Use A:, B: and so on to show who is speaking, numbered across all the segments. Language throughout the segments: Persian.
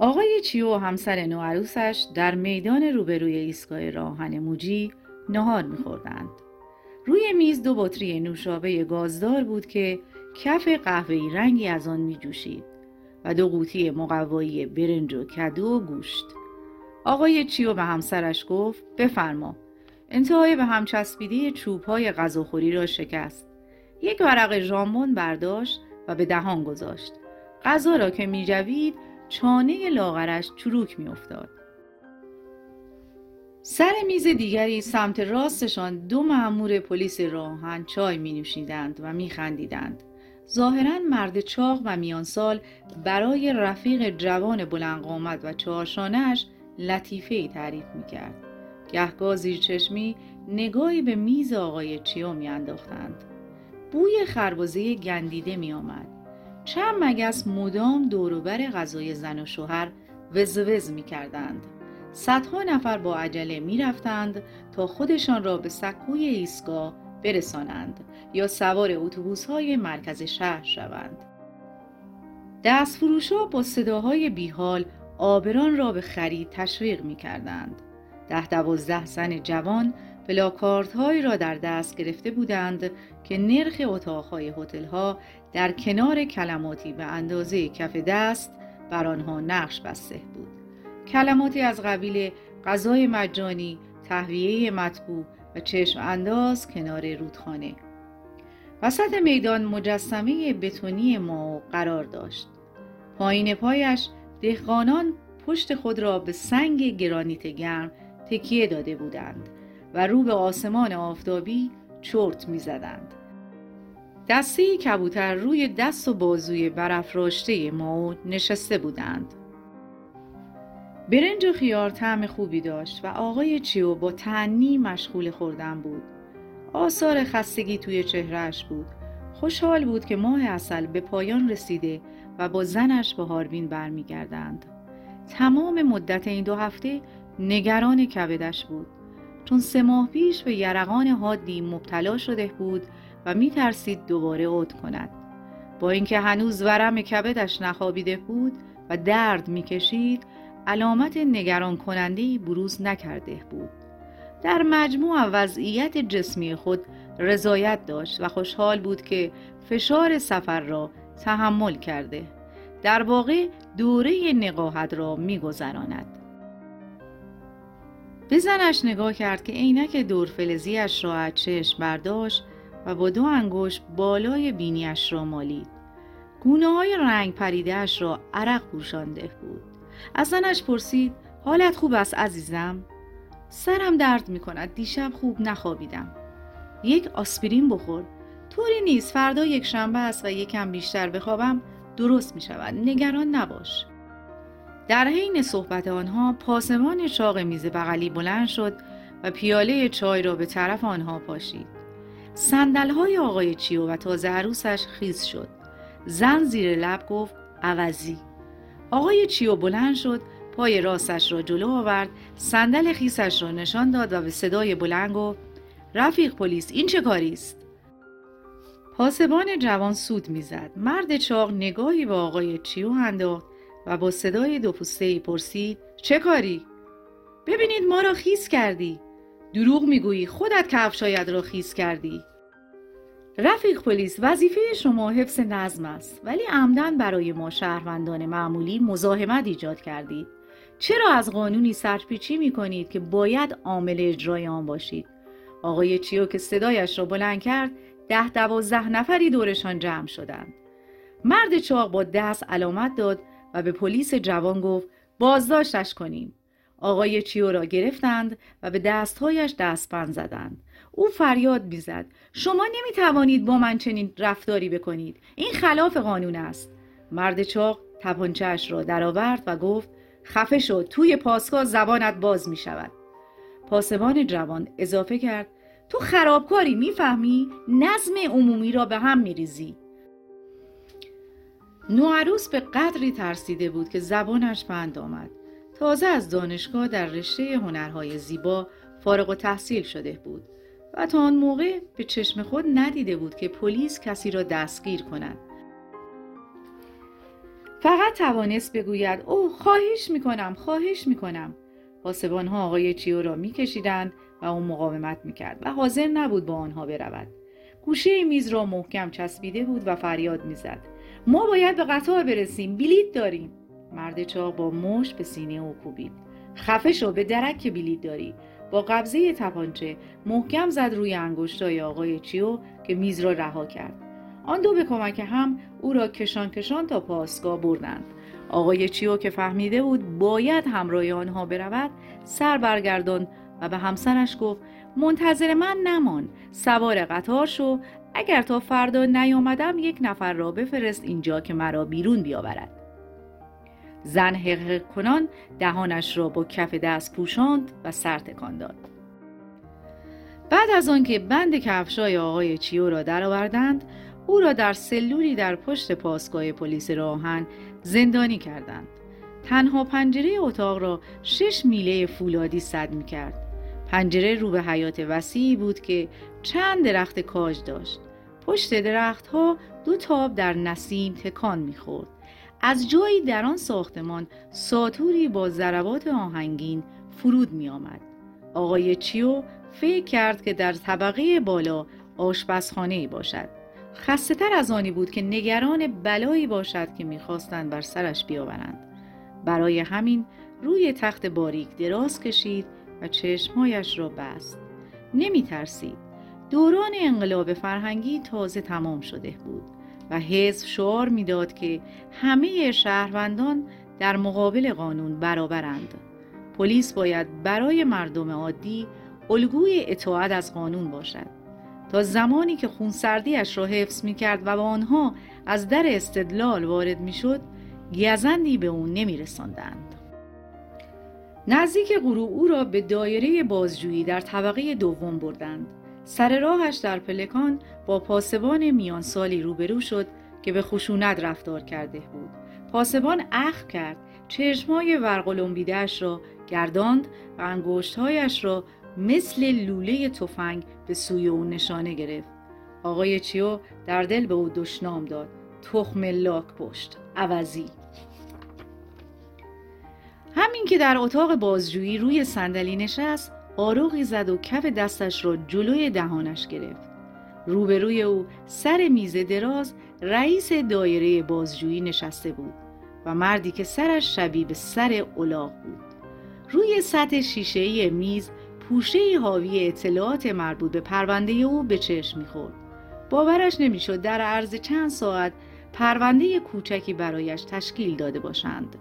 A: آقای چیو و همسر نوعروسش در میدان روبروی ایستگاه راهن موجی نهار میخوردند. روی میز دو بطری نوشابه گازدار بود که کف قهوه‌ای رنگی از آن میجوشید و دو قوطی مقوایی برنج و کدو و گوشت. آقای چیو به همسرش گفت بفرما انتهای به هم چسبیده چوبهای غذاخوری را شکست. یک ورق ژامبون برداشت و به دهان گذاشت. غذا را که میجوید چانه لاغرش چروک میافتاد. سر میز دیگری سمت راستشان دو مأمور پلیس راهن چای می نوشیدند و می خندیدند. ظاهرا مرد چاق و میانسال برای رفیق جوان بلنقامت و چهارشانهاش لطیفه ای تعریف می کرد. گهگاه زیر چشمی نگاهی به میز آقای چیو می انداختند. بوی خربازه گندیده می آمد. چند مگس مدام دوروبر غذای زن و شوهر وزوز می کردند. صدها نفر با عجله می رفتند تا خودشان را به سکوی ایستگاه برسانند یا سوار اتوبوس های مرکز شهر شوند. دستفروشها با صداهای بیحال آبران را به خرید تشویق می کردند. ده دوازده زن جوان پلاکارت هایی را در دست گرفته بودند که نرخ اتاقهای هتل ها در کنار کلماتی به اندازه کف دست بر آنها نقش بسته بود. کلماتی از قبیل غذای مجانی، تهویه مطبوع و چشم انداز کنار رودخانه. وسط میدان مجسمه بتونی ما قرار داشت. پایین پایش دهقانان پشت خود را به سنگ گرانیت گرم تکیه داده بودند و رو به آسمان آفتابی چرت می زدند. دسته کبوتر روی دست و بازوی برافراشته ما نشسته بودند. برنج و خیار طعم خوبی داشت و آقای چیو با تنی مشغول خوردن بود. آثار خستگی توی چهرهش بود. خوشحال بود که ماه اصل به پایان رسیده و با زنش به هاروین برمیگردند. تمام مدت این دو هفته نگران کبدش بود. چون سه ماه پیش به یرقان حادی مبتلا شده بود و می ترسید دوباره عود کند. با اینکه هنوز ورم کبدش نخوابیده بود و درد می کشید علامت نگران کننده بروز نکرده بود. در مجموع وضعیت جسمی خود رضایت داشت و خوشحال بود که فشار سفر را تحمل کرده. در واقع دوره نقاهت را میگذراند. به زنش نگاه کرد که عینک دورفلزیش را از چشم برداشت و با دو انگشت بالای بینیش را مالید. گونه های رنگ پریدهش را عرق پوشانده بود. از زنش پرسید حالت خوب است عزیزم؟ سرم درد می کند دیشب خوب نخوابیدم. یک آسپرین بخور. طوری نیست فردا یک شنبه است و یکم بیشتر بخوابم درست می شود. نگران نباش. در حین صحبت آنها پاسمان چاق میز بغلی بلند شد و پیاله چای را به طرف آنها پاشید. سندل های آقای چیو و تازه عروسش خیز شد. زن زیر لب گفت عوضی. آقای چیو بلند شد پای راستش را جلو آورد صندل خیسش را نشان داد و به صدای بلند گفت رفیق پلیس این چه کاری است پاسبان جوان سود می‌زد مرد چاق نگاهی به آقای چیو انداخت و با صدای دو ای پرسید چه کاری؟ ببینید ما را خیس کردی. دروغ می‌گویی خودت کفشاید را خیس کردی. رفیق پلیس وظیفه شما حفظ نظم است ولی عمدن برای ما شهروندان معمولی مزاحمت ایجاد کردید. چرا از قانونی سرپیچی می کنید که باید عامل اجرای آن باشید؟ آقای چیو که صدایش را بلند کرد ده دوازده نفری دورشان جمع شدند. مرد چاق با دست علامت داد و به پلیس جوان گفت بازداشتش کنیم. آقای چیو را گرفتند و به دستهایش دستبند زدند. او فریاد بیزد شما نمی توانید با من چنین رفتاری بکنید. این خلاف قانون است. مرد چاق تپانچهاش را درآورد و گفت خفه شد توی پاسگاه زبانت باز می شود پاسبان جوان اضافه کرد تو خرابکاری می‌فهمی؟ نظم عمومی را به هم میریزی. نوعروس به قدری ترسیده بود که زبانش بند آمد. تازه از دانشگاه در رشته هنرهای زیبا فارغ و تحصیل شده بود و تا آن موقع به چشم خود ندیده بود که پلیس کسی را دستگیر کند. فقط توانست بگوید او خواهش می‌کنم خواهش می‌کنم. پاسبانها آقای چیو را میکشیدند و او مقاومت می‌کرد و حاضر نبود با آنها برود. گوشه میز را محکم چسبیده بود و فریاد می‌زد. ما باید به قطار برسیم بلیت داریم. مرد چاق با مشت به سینه او کوبید. خفه شو به درک بلیت داری. با قبضه تپانچه محکم زد روی انگشتای آقای چیو که میز را رها کرد. آن دو به کمک هم او را کشان کشان تا پاسگاه بردند. آقای چیو که فهمیده بود باید همراه آنها برود سر برگرداند و به همسرش گفت منتظر من نمان. سوار قطار شو اگر تا فردا نیامدم یک نفر را بفرست اینجا که مرا بیرون بیاورد زن حقق کنان دهانش را با کف دست پوشاند و سر تکان داد بعد از آنکه بند کفشای آقای چیو را درآوردند او را در سلولی در پشت پاسگاه پلیس راهن زندانی کردند تنها پنجره اتاق را شش میله فولادی صد می کرد. پنجره رو به حیات وسیعی بود که چند درخت کاج داشت. پشت درختها دو تاب در نسیم تکان می‌خورد. از جایی در آن ساختمان ساتوری با ضربات آهنگین فرود می آمد. آقای چیو فکر کرد که در طبقه بالا آشپزخانه باشد. خسته تر از آنی بود که نگران بلایی باشد که می‌خواستند بر سرش بیاورند. برای همین روی تخت باریک دراز کشید و چشمهایش را بست. نمی ترسید. دوران انقلاب فرهنگی تازه تمام شده بود و حزب شعار می‌داد که همه شهروندان در مقابل قانون برابرند. پلیس باید برای مردم عادی الگوی اطاعت از قانون باشد. تا زمانی که خونسردیش را حفظ می کرد و با آنها از در استدلال وارد می شد گزندی به او نمی رساندند. نزدیک غروب او را به دایره بازجویی در طبقه دوم بردند. سر راهش در پلکان با پاسبان میان سالی روبرو شد که به خشونت رفتار کرده بود. پاسبان اخ کرد، چشمای ورقلومبیدهش را گرداند و انگشتهایش را مثل لوله تفنگ به سوی او نشانه گرفت. آقای چیو در دل به او دشنام داد. تخم لاک پشت. عوضی. همین که در اتاق بازجویی روی صندلی نشست آروغی زد و کف دستش را جلوی دهانش گرفت. روبروی او سر میز دراز رئیس دایره بازجویی نشسته بود و مردی که سرش شبیه به سر اولاغ بود. روی سطح شیشهای میز پوشه حاوی اطلاعات مربوط به پرونده او به چشم می‌خورد. باورش نمی‌شد در عرض چند ساعت پرونده کوچکی برایش تشکیل داده باشند.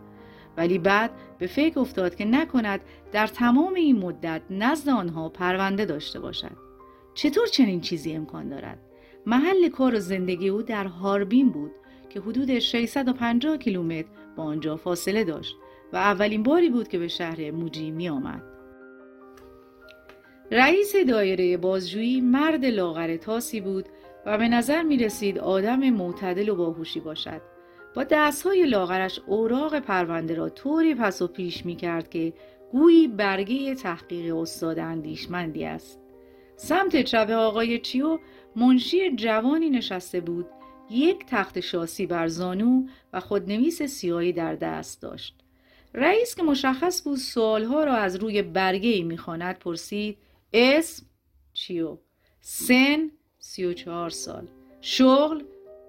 A: ولی بعد به فکر افتاد که نکند در تمام این مدت نزد آنها پرونده داشته باشد چطور چنین چیزی امکان دارد محل کار و زندگی او در هاربین بود که حدود 650 کیلومتر با آنجا فاصله داشت و اولین باری بود که به شهر موجی می آمد. رئیس دایره بازجویی مرد لاغر تاسی بود و به نظر می رسید آدم معتدل و باهوشی باشد. با دستهای لاغرش اوراق پرونده را طوری پس و پیش می کرد که گویی برگه تحقیق استاد اندیشمندی است. سمت چپ آقای چیو منشی جوانی نشسته بود یک تخت شاسی بر زانو و خودنویس سیاهی در دست داشت. رئیس که مشخص بود سوالها را از روی برگه می‌خواند پرسید اسم چیو سن؟ سی و چهار سال. شغل؟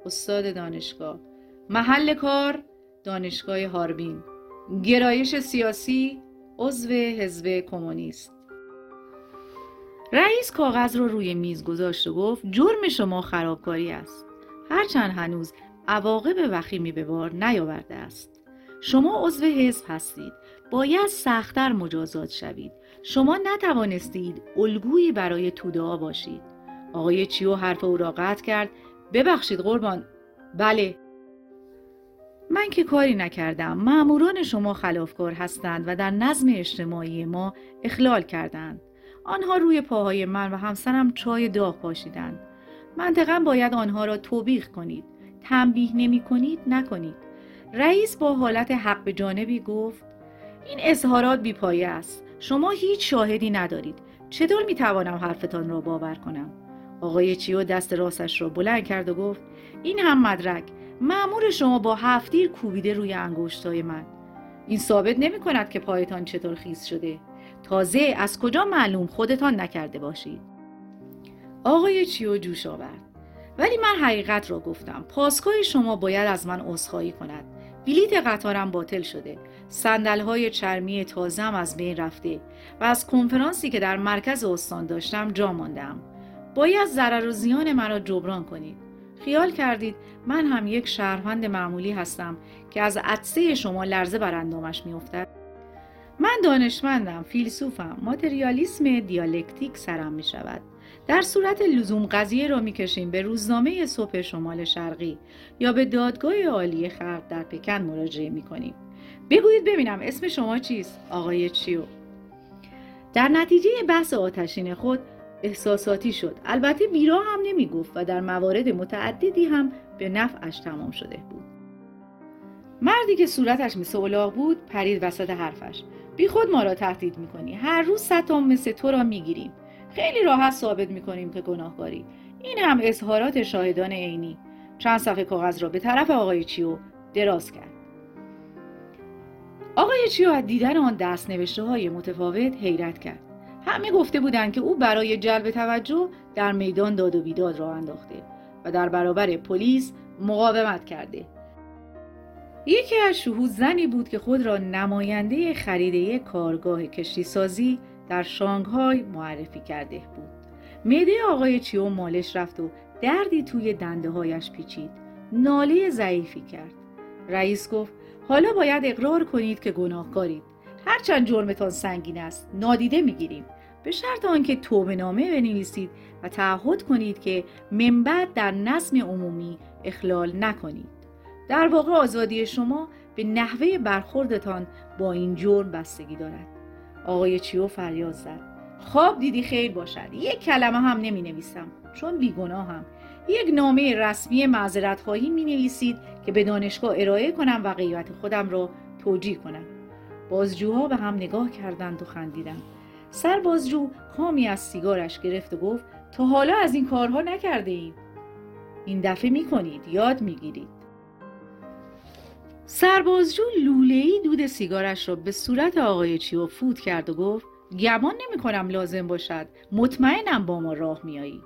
A: استاد دانشگاه. محل کار دانشگاه هاربین. گرایش سیاسی عضو حزب کمونیست. رئیس کاغذ رو روی میز گذاشت و گفت جرم شما خرابکاری است. هرچند هنوز عواقب وخیمی به بار نیاورده است. شما عضو حزب هستید. باید سختتر مجازات شوید. شما نتوانستید الگویی برای توده باشید. آقای چیو حرف او را قطع کرد. ببخشید قربان. بله. من که کاری نکردم. معموران شما خلافکار هستند و در نظم اجتماعی ما اخلال کردند. آنها روی پاهای من و همسرم چای داغ پاشیدند. منطقا باید آنها را توبیخ کنید. تنبیه نمی کنید نکنید. رئیس با حالت حق به جانبی گفت این اظهارات بیپایه است. شما هیچ شاهدی ندارید. چطور می توانم حرفتان را باور کنم؟ آقای چیو دست راستش را بلند کرد و گفت این هم مدرک. معمور شما با هفتیر کوبیده روی انگشتای من. این ثابت نمی کند که پایتان چطور خیز شده. تازه از کجا معلوم خودتان نکرده باشید. آقای چیو جوش آورد ولی من حقیقت را گفتم. پاسگاه شما باید از من عذرخواهی کند. بلیت قطارم باطل شده. سندل های چرمی تازم از بین رفته و از کنفرانسی که در مرکز استان داشتم جا ماندم باید ضرر و زیان مرا جبران کنید. خیال کردید من هم یک شهروند معمولی هستم که از عطسه شما لرزه بر اندامش میافتد؟ من دانشمندم فیلسوفم ماتریالیسم دیالکتیک سرم می شود در صورت لزوم قضیه را می‌کشیم به روزنامه صبح شمال شرقی یا به دادگاه عالی خلق در پکن مراجعه می‌کنیم. بگویید ببینم اسم شما چیست؟ آقای چیو. در نتیجه بحث آتشین خود احساساتی شد. البته بیرا هم نمی گفت و در موارد متعددی هم به نفعش تمام شده بود. مردی که صورتش مثل اولاغ بود پرید وسط حرفش. بی خود ما را تهدید می‌کنی. هر روز صد مثل تو را می‌گیریم. خیلی راحت ثابت می‌کنیم که گناهکاری. این هم اظهارات شاهدان عینی. چند صفحه کاغذ را به طرف آقای چیو دراز کرد. آقای چیو از دیدن آن دست نوشته های متفاوت حیرت کرد. همه گفته بودند که او برای جلب توجه در میدان داد و بیداد را انداخته و در برابر پلیس مقاومت کرده. یکی از شهود زنی بود که خود را نماینده خریده کارگاه کشتی سازی در شانگهای معرفی کرده بود. معده آقای چیو مالش رفت و دردی توی دنده هایش پیچید. ناله ضعیفی کرد. رئیس گفت حالا باید اقرار کنید که گناهکارید. هرچند جرمتان سنگین است نادیده می‌گیریم. به شرط آنکه توبه نامه بنویسید و تعهد کنید که من در نظم عمومی اخلال نکنید. در واقع آزادی شما به نحوه برخوردتان با این جرم بستگی دارد. آقای چیو فریاد زد. خواب دیدی خیر باشد. یک کلمه هم نمی نویسم چون بیگناهم یک نامه رسمی معذرت خواهی می نویسید که به دانشگاه ارائه کنم و غیبت خودم را توجیه کنم. بازجوها به هم نگاه کردند و خندیدند سربازجو کامی از سیگارش گرفت و گفت تا حالا از این کارها نکرده ایم. این دفعه می کنید یاد می گیرید. سربازجو لولهی دود سیگارش را به صورت آقای چیو فوت کرد و گفت گمان نمی کنم لازم باشد مطمئنم با ما راه میایی.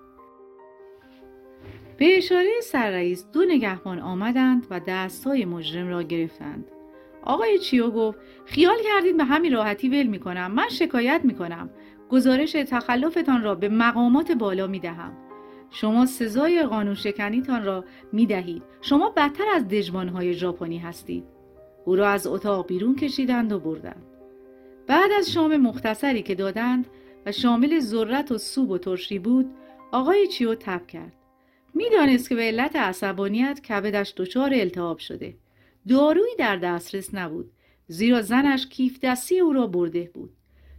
A: به اشاره سررئیس دو نگهبان آمدند و دستهای مجرم را گرفتند. آقای چیو گفت خیال کردید به همین راحتی ول می کنم من شکایت می کنم گزارش تخلفتان را به مقامات بالا می دهم شما سزای قانون شکنیتان را می دهید شما بدتر از دژبانهای ژاپنی هستید. او را از اتاق بیرون کشیدند و بردند. بعد از شام مختصری که دادند و شامل ذرت و سوب و ترشی بود آقای چیو تب کرد. می‌دانست که به علت عصبانیت کبدش دچار التهاب شده. دارویی در دسترس نبود زیرا زنش کیف دستی او را برده بود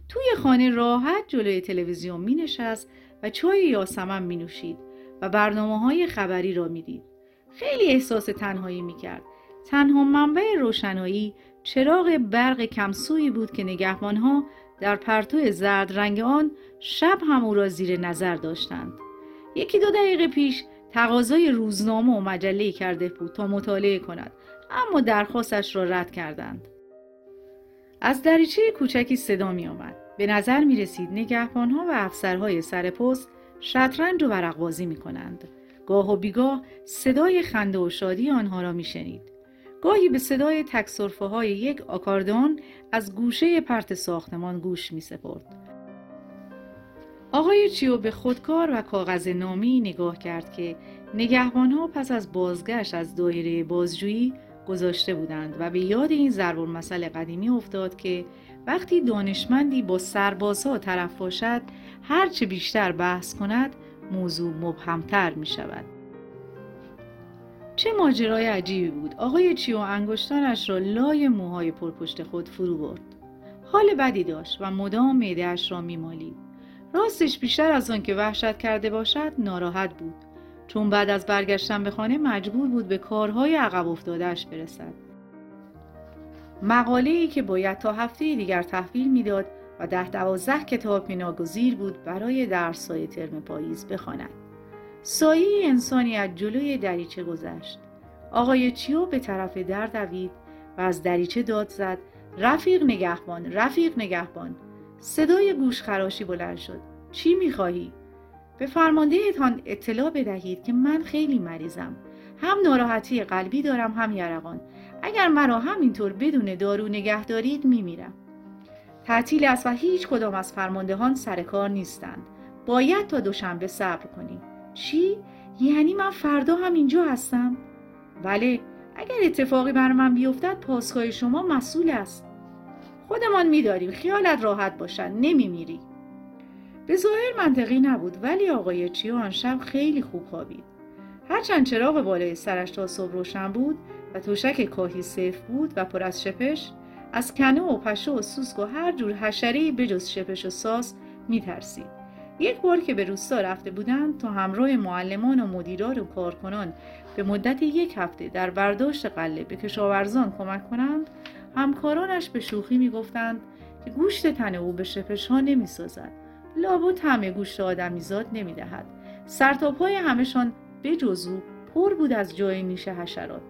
A: توی خانه راحت جلوی تلویزیون می نشست و چای یاسمن می نوشید و برنامه های خبری را می دید. خیلی احساس تنهایی می کرد. تنها منبع روشنایی چراغ برق کمسویی بود که نگهبانها در پرتو زرد رنگ آن شب هم او را زیر نظر داشتند. یکی دو دقیقه پیش تقاضای روزنامه و مجله کرده بود تا مطالعه کند اما درخواستش را رد کردند. از دریچه کوچکی صدا می آمد. به نظر می رسید نگهبان ها و افسرهای سر پست شطرنج و ورقبازی می کنند. گاه و بیگاه صدای خنده و شادی آنها را می شنید. گاهی به صدای تکسرفه های یک آکاردون از گوشه پرت ساختمان گوش می سپرد. آقای چیو به خودکار و کاغذ نامی نگاه کرد که نگهبان ها پس از بازگشت از دایره بازجویی گذاشته بودند و به یاد این ضرب مسئله قدیمی افتاد که وقتی دانشمندی با سربازها طرف باشد هرچه بیشتر بحث کند موضوع مبهمتر می شود. چه ماجرای عجیبی بود. آقای چیو انگشتانش را لای موهای پرپشت خود فرو برد. حال بدی داشت و مدام معدهاش را میمالید. راستش بیشتر از آن که وحشت کرده باشد ناراحت بود چون بعد از برگشتن به خانه مجبور بود به کارهای عقب افتادهش برسد. مقاله ای که باید تا هفته دیگر تحویل می‌داد و ده دوازده کتاب ناگزیر بود برای درسهای ترم پاییز بخواند. سایه انسانی از جلوی دریچه گذشت. آقای چیو به طرف در دوید و از دریچه داد زد رفیق نگهبان رفیق نگهبان صدای گوش خراشی بلند شد. چی می‌خواهی؟ به فرماندهتان اطلاع بدهید که من خیلی مریضم. هم ناراحتی قلبی دارم هم یرقان اگر مرا همینطور بدون دارو نگه دارید میمیرم. تعطیل است و هیچ کدام از فرماندهان سر کار نیستند. باید تا دوشنبه صبر کنیم. چی؟ یعنی من فردا هم اینجا هستم؟ بله. اگر اتفاقی بر من بیفتد پاسخای شما مسئول است. خودمان میداریم. خیالت راحت باشد نمیمیری. به ظاهر منطقی نبود ولی آقای چیو آن شب خیلی خوب خوابید. هرچند چراغ بالای سرش تا صبح روشن بود و توشک کاهی صف بود و پر از شپش از کنه و پشه و سوسک و هر جور حشره بجز شپش و ساس میترسید. یک بار که به روستا رفته بودند تا همراه معلمان و مدیران و کارکنان به مدت یک هفته در برداشت قله به کشاورزان کمک کنند همکارانش به شوخی می‌گفتند که گوشت تن او به شپش ها نمی سازد لابد همه گوشت آدمیزاد نمی دهد سرتاپای همشان به جزو پر بود از جای نیش حشرات.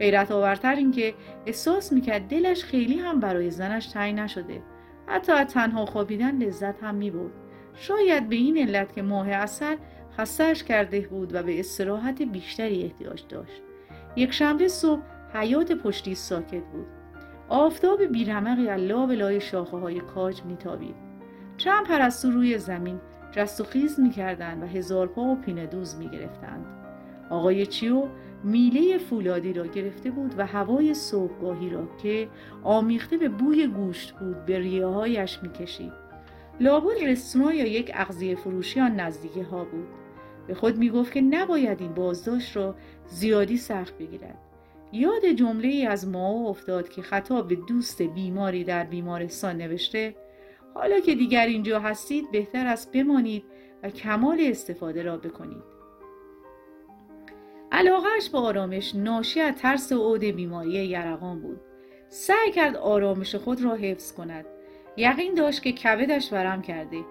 A: حیرت آورتر این که احساس می‌کرد دلش خیلی هم برای زنش تنگ نشده. حتی از تنها خوابیدن لذت هم می‌برد. شاید به این علت که ماه اصل خستش کرده بود و به استراحت بیشتری احتیاج داشت. یک شنبه صبح حیات پشتی ساکت بود. آفتاب بیرمقی از لاب لای شاخه های کاج میتابید. چند پرستو روی زمین جست و خیز می‌کردند و هزار پا و پینه دوز می‌گرفتند. آقای چیو میله فولادی را گرفته بود و هوای صبحگاهی را که آمیخته به بوی گوشت بود به ریه هایش می‌کشید. لابد رستوران یا یک اغذیه فروشی آن نزدیکی ها بود. به خود می گفت که نباید این بازداشت را زیادی سخت بگیرد. یاد جمله ای از ما افتاد که خطاب به دوست بیماری در بیمارستان نوشته حالا که دیگر اینجا هستید بهتر است بمانید و کمال استفاده را بکنید. علاقهش به آرامش ناشی از ترس عود بیماری یرقان بود. سعی کرد آرامش خود را حفظ کند. یقین داشت که کبدش ورم کرده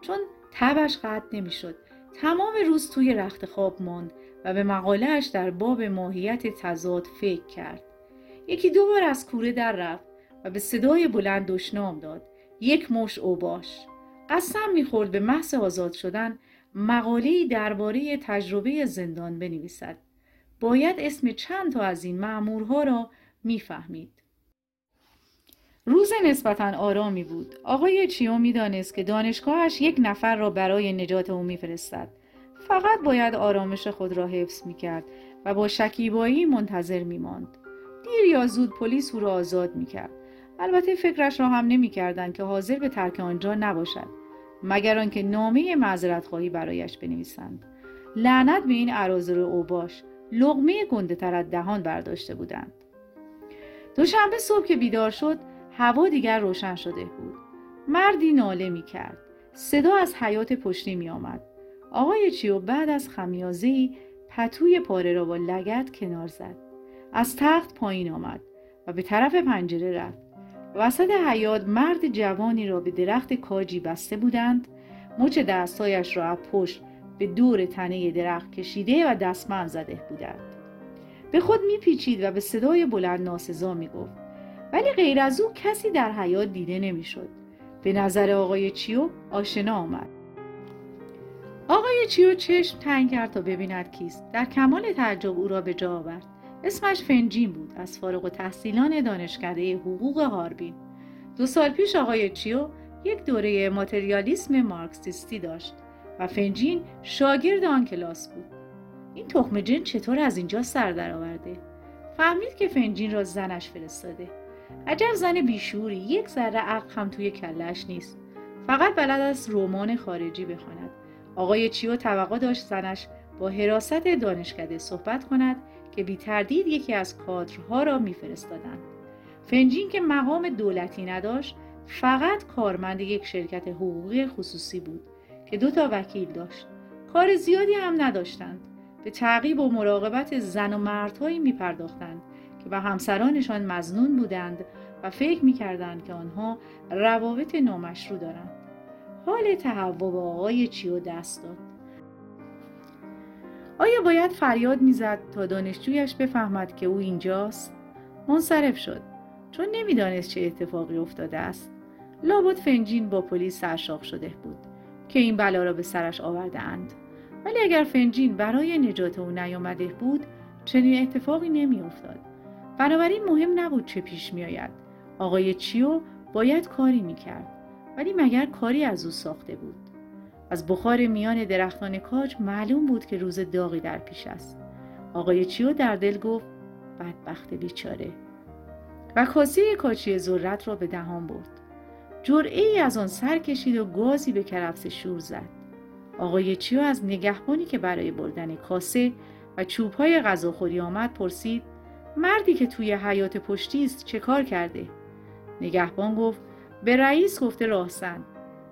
A: چون تبش قطع نمی‌شد. تمام روز توی رخت خواب ماند و به مقالهش در باب ماهیت تضاد فکر کرد. یکی دو بار از کوره در رفت و به صدای بلند دشنام داد. یک مش اوباش. قسم می‌خورد به محض آزاد شدن مقاله‌ای درباره تجربه زندان بنویسد. باید اسم چند تا از این مأمورها را می‌فهمید. روز نسبتا آرامی بود. آقای چیو می‌دانست که دانشگاهش یک نفر را برای نجات او میفرستد. فقط باید آرامش خود را حفظ می‌کرد و با شکیبایی منتظر میماند. دیر یا زود پلیس او را آزاد می‌کرد. البته فکرش را هم نمی‌کردند که حاضر به ترک آنجا نباشد مگر آنکه نامه معذرت خواهی برایش بنویسند. لعنت به این عرازر اوباش لغمه گنده تر از دهان برداشته بودند. دوشنبه صبح که بیدار شد هوا دیگر روشن شده بود. مردی ناله می کرد صدا از حیات پشتی می آمد آقای چیو بعد از خمیازهی پتوی پاره را با لگت کنار زد. از تخت پایین آمد و به طرف پنجره رفت. وسط حیات مرد جوانی را به درخت کاجی بسته بودند. مچ دستهایش را از پشت به دور تنه درخت کشیده و دستمند زده بودند. به خود میپیچید و به صدای بلند ناسزا می‌گفت. ولی غیر از او کسی در حیات دیده نمی‌شد. به نظر آقای چیو آشنا آمد. آقای چیو چشم تنگ کرد تا ببیند کیست. در کمال تعجب او را به جا آورد. اسمش فنجین بود از فارغ و تحصیلان دانشکده حقوق هاربین. دو سال پیش آقای چیو یک دوره ماتریالیسم مارکسیستی داشت و فنجین شاگرد آن کلاس بود. این تخم جن چطور از اینجا سر درآورده؟ فهمید که فنجین را زنش فرستاده. عجب زن بیشوری یک ذره عقل هم توی کلش نیست. فقط بلد است رمان خارجی بخواند. آقای چیو توقع داشت زنش با حراست دانشکده صحبت کند که بی تردید یکی از کادرها را میفرستادند. فنجین که مقام دولتی نداشت فقط کارمند یک شرکت حقوقی خصوصی بود که دو تا وکیل داشت. کار زیادی هم نداشتند. به تعقیب و مراقبت زن و مردهایی می پرداختند به همسرانشان مزنون بودند و فکر می کردند که آنها روابط نامشروع دارند. حال تهوع با آقای چیو دست داد. آیا باید فریاد می‌زد تا دانشجویش بفهمد که او اینجاست منصرف شد چون نمی‌دانست چه اتفاقی افتاده است لابد فنجین با پلیس سرشاق شده بود که این بلا را به سرش آورده اند. ولی اگر فنجین برای نجات او نیامده بود چنین اتفاقی نمیافتاد بنابراین مهم نبود چه پیش میآید. آقای چیو باید کاری می‌کرد ولی مگر کاری از او ساخته بود. از بخار میان درختان کاج معلوم بود که روز داغی در پیش است. آقای چیو در دل گفت بدبخت بیچاره. و کاسه کاچی ذرت را به دهان برد. جرعه از آن سر کشید و گازی به کرفس شور زد. آقای چیو از نگهبانی که برای بردن کاسه و چوبهای غذاخوری آمد پرسید مردی که توی حیات پشتی است چه کار کرده؟ نگهبان گفت به رئیس گفته راهسن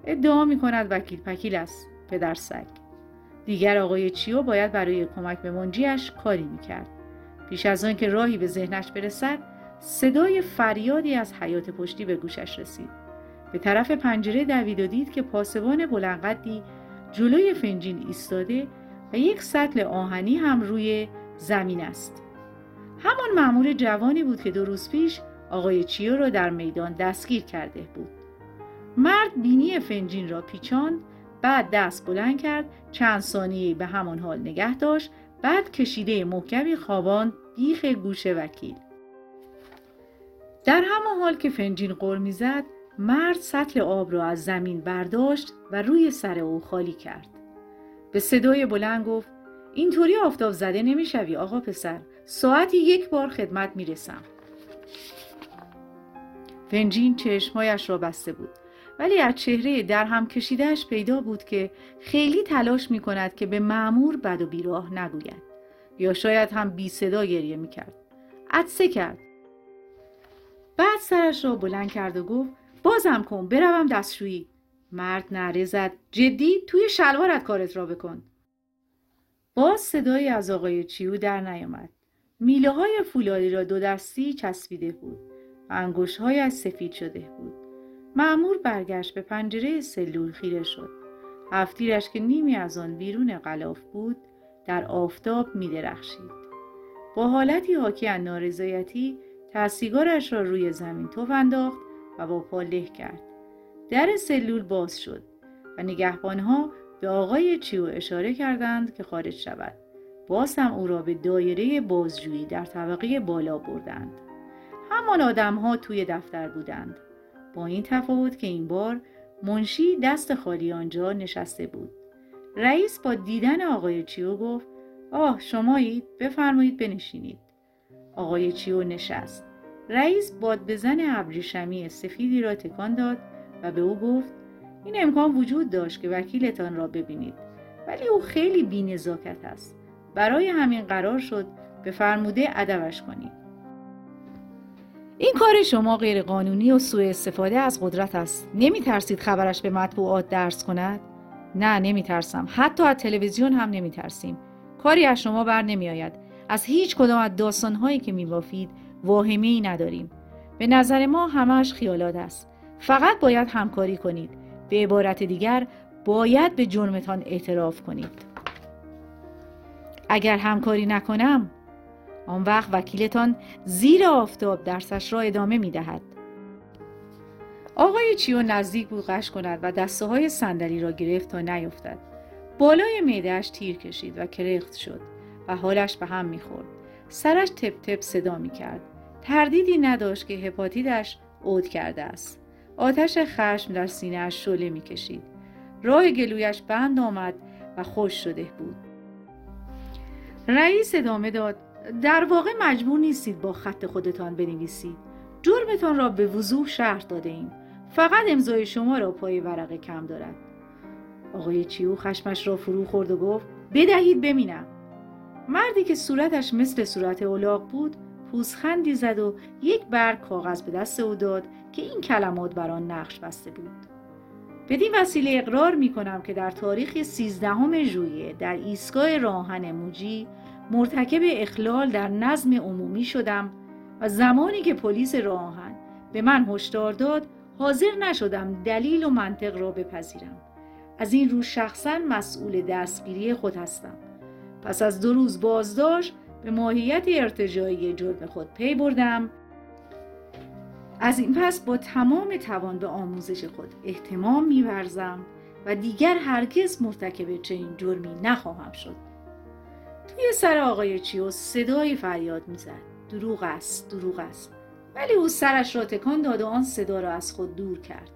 A: ادعا می کند وکیل پکیل است پدر سگ. دیگر آقای چیو باید برای کمک به منجیش کاری می‌کرد. پیش از آن که راهی به ذهنش برسد صدای فریادی از حیات پشتی به گوشش رسید. به طرف پنجره دوید و دید که پاسبان بلندقدی جلوی فنجین ایستاده و یک سطل آهنی هم روی زمین است. همان مأمور جوانی بود که دو روز پیش آقای چیو را در میدان دستگیر کرده بود. مرد بینی فنجین را پیچاند بعد دست بلند کرد چند ثانیه به همان حال نگه داشت بعد کشیده محکمی خوابان بیخ گوش وکیل. در همان حال که فنجین قر می‌زد مرد سطل آب را از زمین برداشت و روی سر او خالی کرد. به صدای بلند گفت اینطوری آفتاب زده نمی‌شوی آقا پسر. ساعتی یک بار خدمت می‌رسم. فنجین چشمهایش را بسته بود ولی از چهره در هم کشیدهش پیدا بود که خیلی تلاش می کند که به معمور بد و بیراه نگوید یا شاید هم بی صدا گریه می کرد عدسه کرد. بعد سرش را بلند کرد و گفت بازم کن بروم دستشویی. مرد نره زد. جدی؟ توی شلوارت کارت را بکن. باز صدایی از آقای چیو در نیامد. میله های فولادی را دو دستی چسبیده بود و از سفید شده بود. معمور برگشت به پنجره سلول خیره شد. هفتیرش که نیمی از آن بیرون غلاف بود در آفتاب می درخشید. با حالتی حاکی از نارضایتی تسیگارش را روی زمین توف انداخت و با پا له کرد. در سلول باز شد و نگهبانها به آقای چیو اشاره کردند که خارج شود. باز او را به دایره بازجویی در طبقه بالا بردند. همان آدم ها توی دفتر بودند. با این تفاوت که این بار منشی دست خالی آنجا نشسته بود. رئیس با دیدن آقای چیو گفت آه شمایید بفرمایید بنشینید. آقای چیو نشست. رئیس باد بزن ابریشمی سفیدی را تکان داد و به او گفت این امکان وجود داشت که وکیلتان را ببینید ولی او خیلی بینزاکت است. برای همین قرار شد به فرموده ادبش کنید این کار شما غیر قانونی و سوء استفاده از قدرت است. نمی ترسید خبرش به مطبوعات درس کند؟ نه نمی ترسم حتی از تلویزیون هم نمی ترسیم کاری از شما بر نمی آید از هیچ کدام از داستانهایی که می بافید واهمه ای نداریم. به نظر ما همش خیالات است. فقط باید همکاری کنید. به عبارت دیگر باید به جرمتان اعتراف کنید. اگر همکاری نکنم آن وقت وکیلتان زیر آفتاب درسش را ادامه می دهد. آقای چیو نزدیک بود قش کند و دسته های صندلی را گرفت تا نیفتد. بالای میدهش تیر کشید و کرخت شد و حالش به هم می‌خورد. سرش تپ تپ صدا می کرد. تردیدی نداشت که هپاتیدش عود کرده است. آتش خشم در سینهاش شله می کشید. راه گلویش بند آمد و خوش شده بود. رئیس ادامه داد در واقع مجبور نیستید با خط خودتان بنویسید. جرمتان را به وضوح شرح داده ایم. فقط امضای شما را پای ورقه کم دارد. آقای چیو خشمش را فرو خورد و گفت بدهید ببینم. مردی که صورتش مثل صورت اولاق بود پوزخندی زد و یک برگ کاغذ به دست او داد که این کلمات بر آن نقش بسته بود بدین وسیله اقرار می کنم که در تاریخ 13 ژوئیه در ایستگاه راهن موجی مرتکب اخلال در نظم عمومی شدم و زمانی که پلیس راهن به من هشدار داد حاضر نشدم دلیل و منطق را بپذیرم. از این رو شخصا مسئول دستگیری خود هستم. پس از دو روز بازداشت به ماهیت ارتجایی جرم خود پی بردم. از این پس با تمام توان به آموزش خود احتمام میورزم و دیگر هرگز مرتکب چنین جرمی نخواهم شد. توی سر آقای چیو صدای فریاد می‌زد. دروغ است دروغ است. ولی او سرش را تکان داد و آن صدا را از خود دور کرد.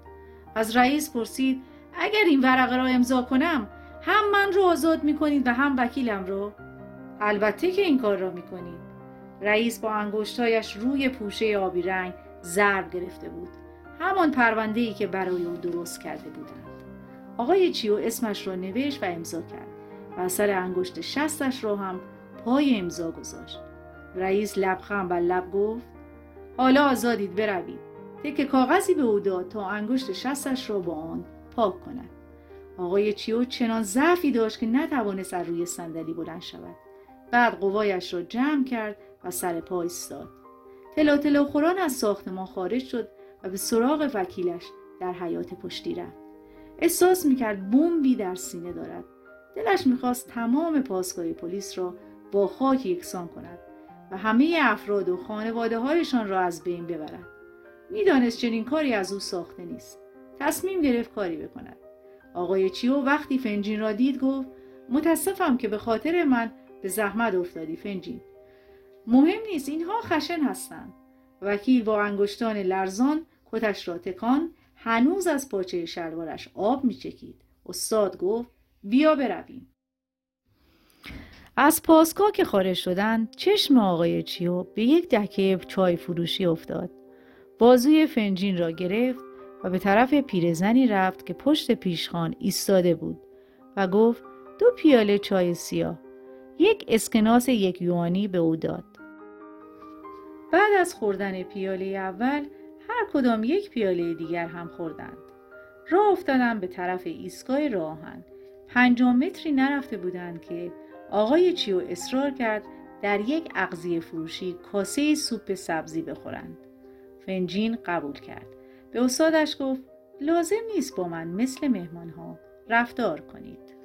A: از رئیس پرسید اگر این ورقه را امضا کنم هم من رو آزاد می‌کنید و هم وکیلم رو؟ البته که این کار را می‌کنید. رئیس با انگشتایش روی پوشه آبی رنگ ضرب گرفته بود. همان پرونده ای که برای او درست کرده بودند. آقای چیو اسمش را نوشت و امضا کرد و اثر انگشت شستش را هم پای امضا گذاشت. رئیس لبخند و لب گفت حالا آزادید بروید. تک کاغذی به او داد تا انگشت شستش را با آن پاک کند. آقای چیو چنان ضعفی داشت که نتوانست از روی صندلی بلند شود. بعد قوایش را جمع کرد و سر پا ایستاد. تلا تلا خوران از ساختمان خارج شد و به سراغ وکیلش در حیات پشتی رفت. احساس می‌کرد بمبی در سینه دارد. دلش می‌خواست تمام پاسگاه پلیس را با خاک یکسان کند و همه افراد و خانواده هایشان را از بین ببرد. می‌دانست چنین کاری از او ساخته نیست. تصمیم گرفت کاری بکند. آقای چیو وقتی فنجین را دید گفت متاسفم که به خاطر من به زحمت افتادی فنجین. مهم نیست اینها خشن هستند وکیل با انگشتان لرزان کتش را تکان هنوز از پاچه شلوارش آب میچکید. استاد گفت بیا برویم. از پاسگاه که خارج شدند چشم آقای چیو به یک دکه چای فروشی افتاد. بازوی فنجین را گرفت و به طرف پیرزنی رفت که پشت پیشخان ایستاده بود و گفت دو پیاله چای سیاه. یک اسکناس یک یوانی به او داد. بعد از خوردن پیاله اول هر کدام یک پیاله دیگر هم خوردند. راه افتادن به طرف ایستگاه راهن. پنجاه متری نرفته بودند که آقای چیو اصرار کرد در یک اغذیه فروشی کاسه سوپ سبزی بخورند. فنجین قبول کرد. به استادش گفت لازم نیست با من مثل مهمان ها رفتار کنید.